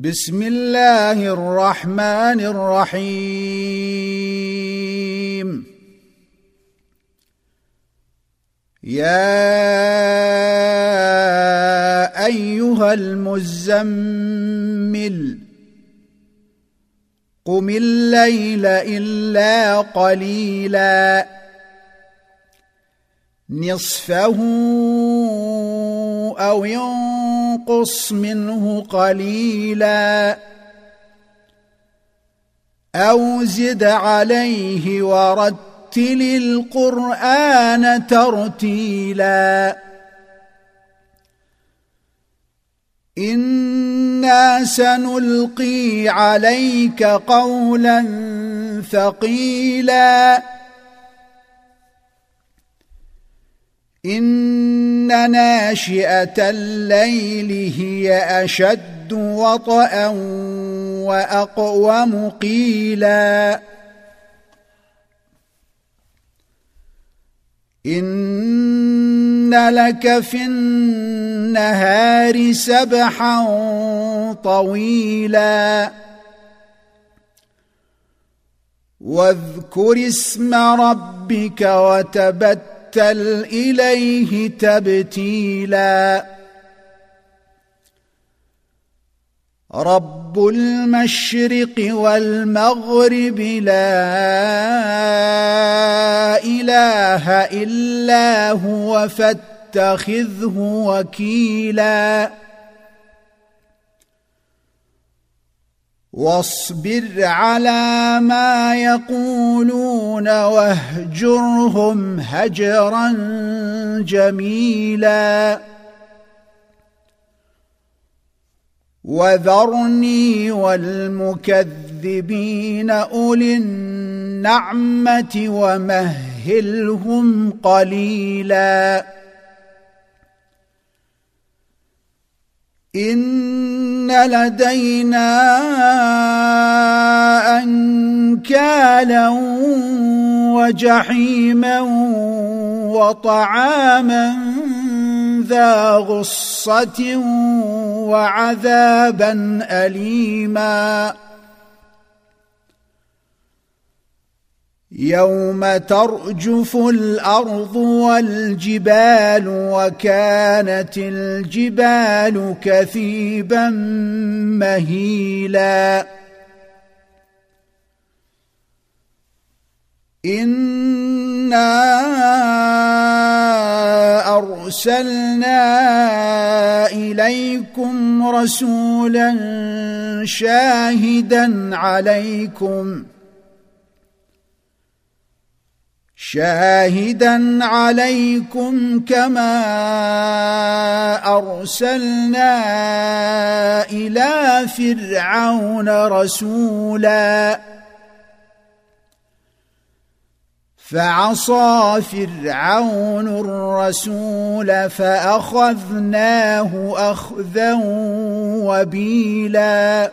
بسم الله الرحمن الرحيم يا ايها المزمل قم الليل الا قليلا نصفه أو ينقص منه قليلا أو زد عليه ورتل القرآن ترتيلا إنا سنلقي عليك قولا ثقيلا إن ناشئة الليل هي أشد وطئا وأقوم قيلا. إن لك في النهار سبحا طويلا. واذكر اسم ربك وتبتل تبتل اليه تبتيلا رب المشرق والمغرب لا اله الا هو فاتخذه وكيلا واصبر على ما يقولون واهجرهم هجرا جميلا. وذرني والمكذبين أولي النعمة ومهلهم قليلا. إن لدينا أنكالا وجحيما وطعاما ذا غصة وعذابا أليما يوم ترجف الأرض والجبال وكانت الجبال كثيبا مهيلا. انا ارسلنا اليكم رسولا شاهدا عليكم شاهدا عليكم كما أرسلنا إلى فرعون رسولا. فعصى فرعون الرسول فأخذناه أخذا وبيلا.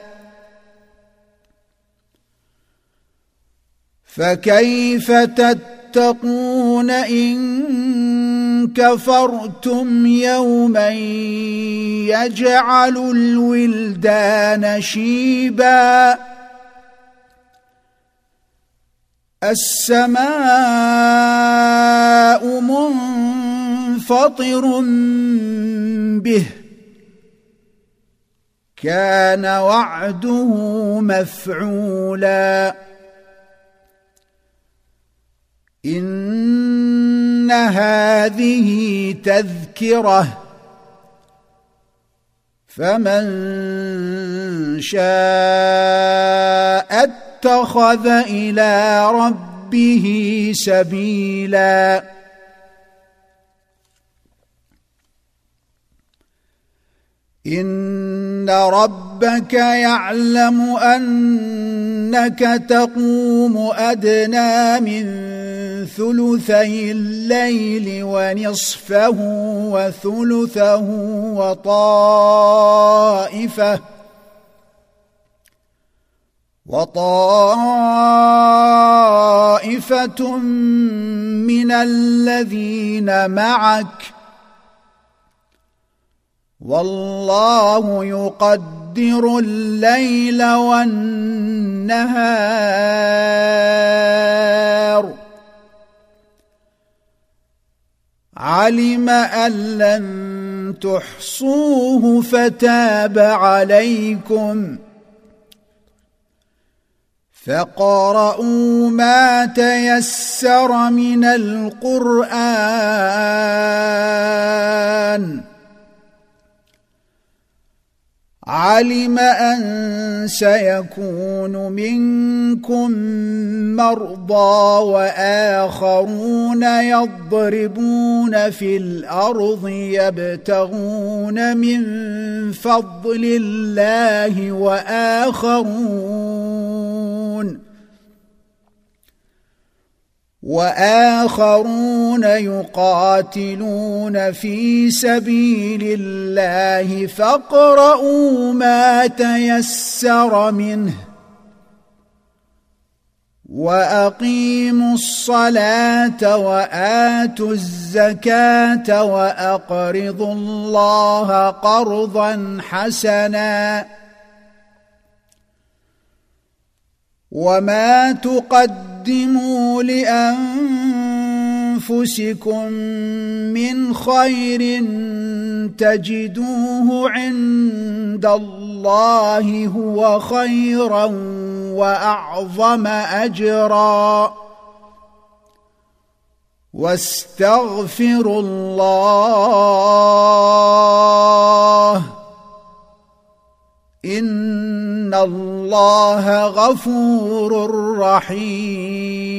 فكيف تتقون تتقون إن كفرتم يوما يجعل الولدان شيبا. السماء منفطر به كان وعده مفعولا. إن هذه تذكرة فمن شاء اتخذ إلى ربه سبيلا ان ربك يعلم انك تقوم ادنى من ثلثي الليل ونصفه وثلثه وطائفه وطائفه من الذين معك والله يقدر الليل والنهار. علم أن لن تحصوه فتاب عليكم. فقرؤوا ما تيسر من القرآن. علم ان سيكون منكم مرضى واخرون يضربون في الأرض يبتغون من فضل الله واخرون وآخرون يقاتلون في سبيل الله فاقرؤوا ما تيسر منه وأقيموا الصلاة وآتوا الزكاة وأقرضوا الله قرضا حسنا وما تقدموا لأنفسكم من خير تجدوه عند الله هو خيرا وأعظم أجرا. واستغفروا الله الله غفور رحيم.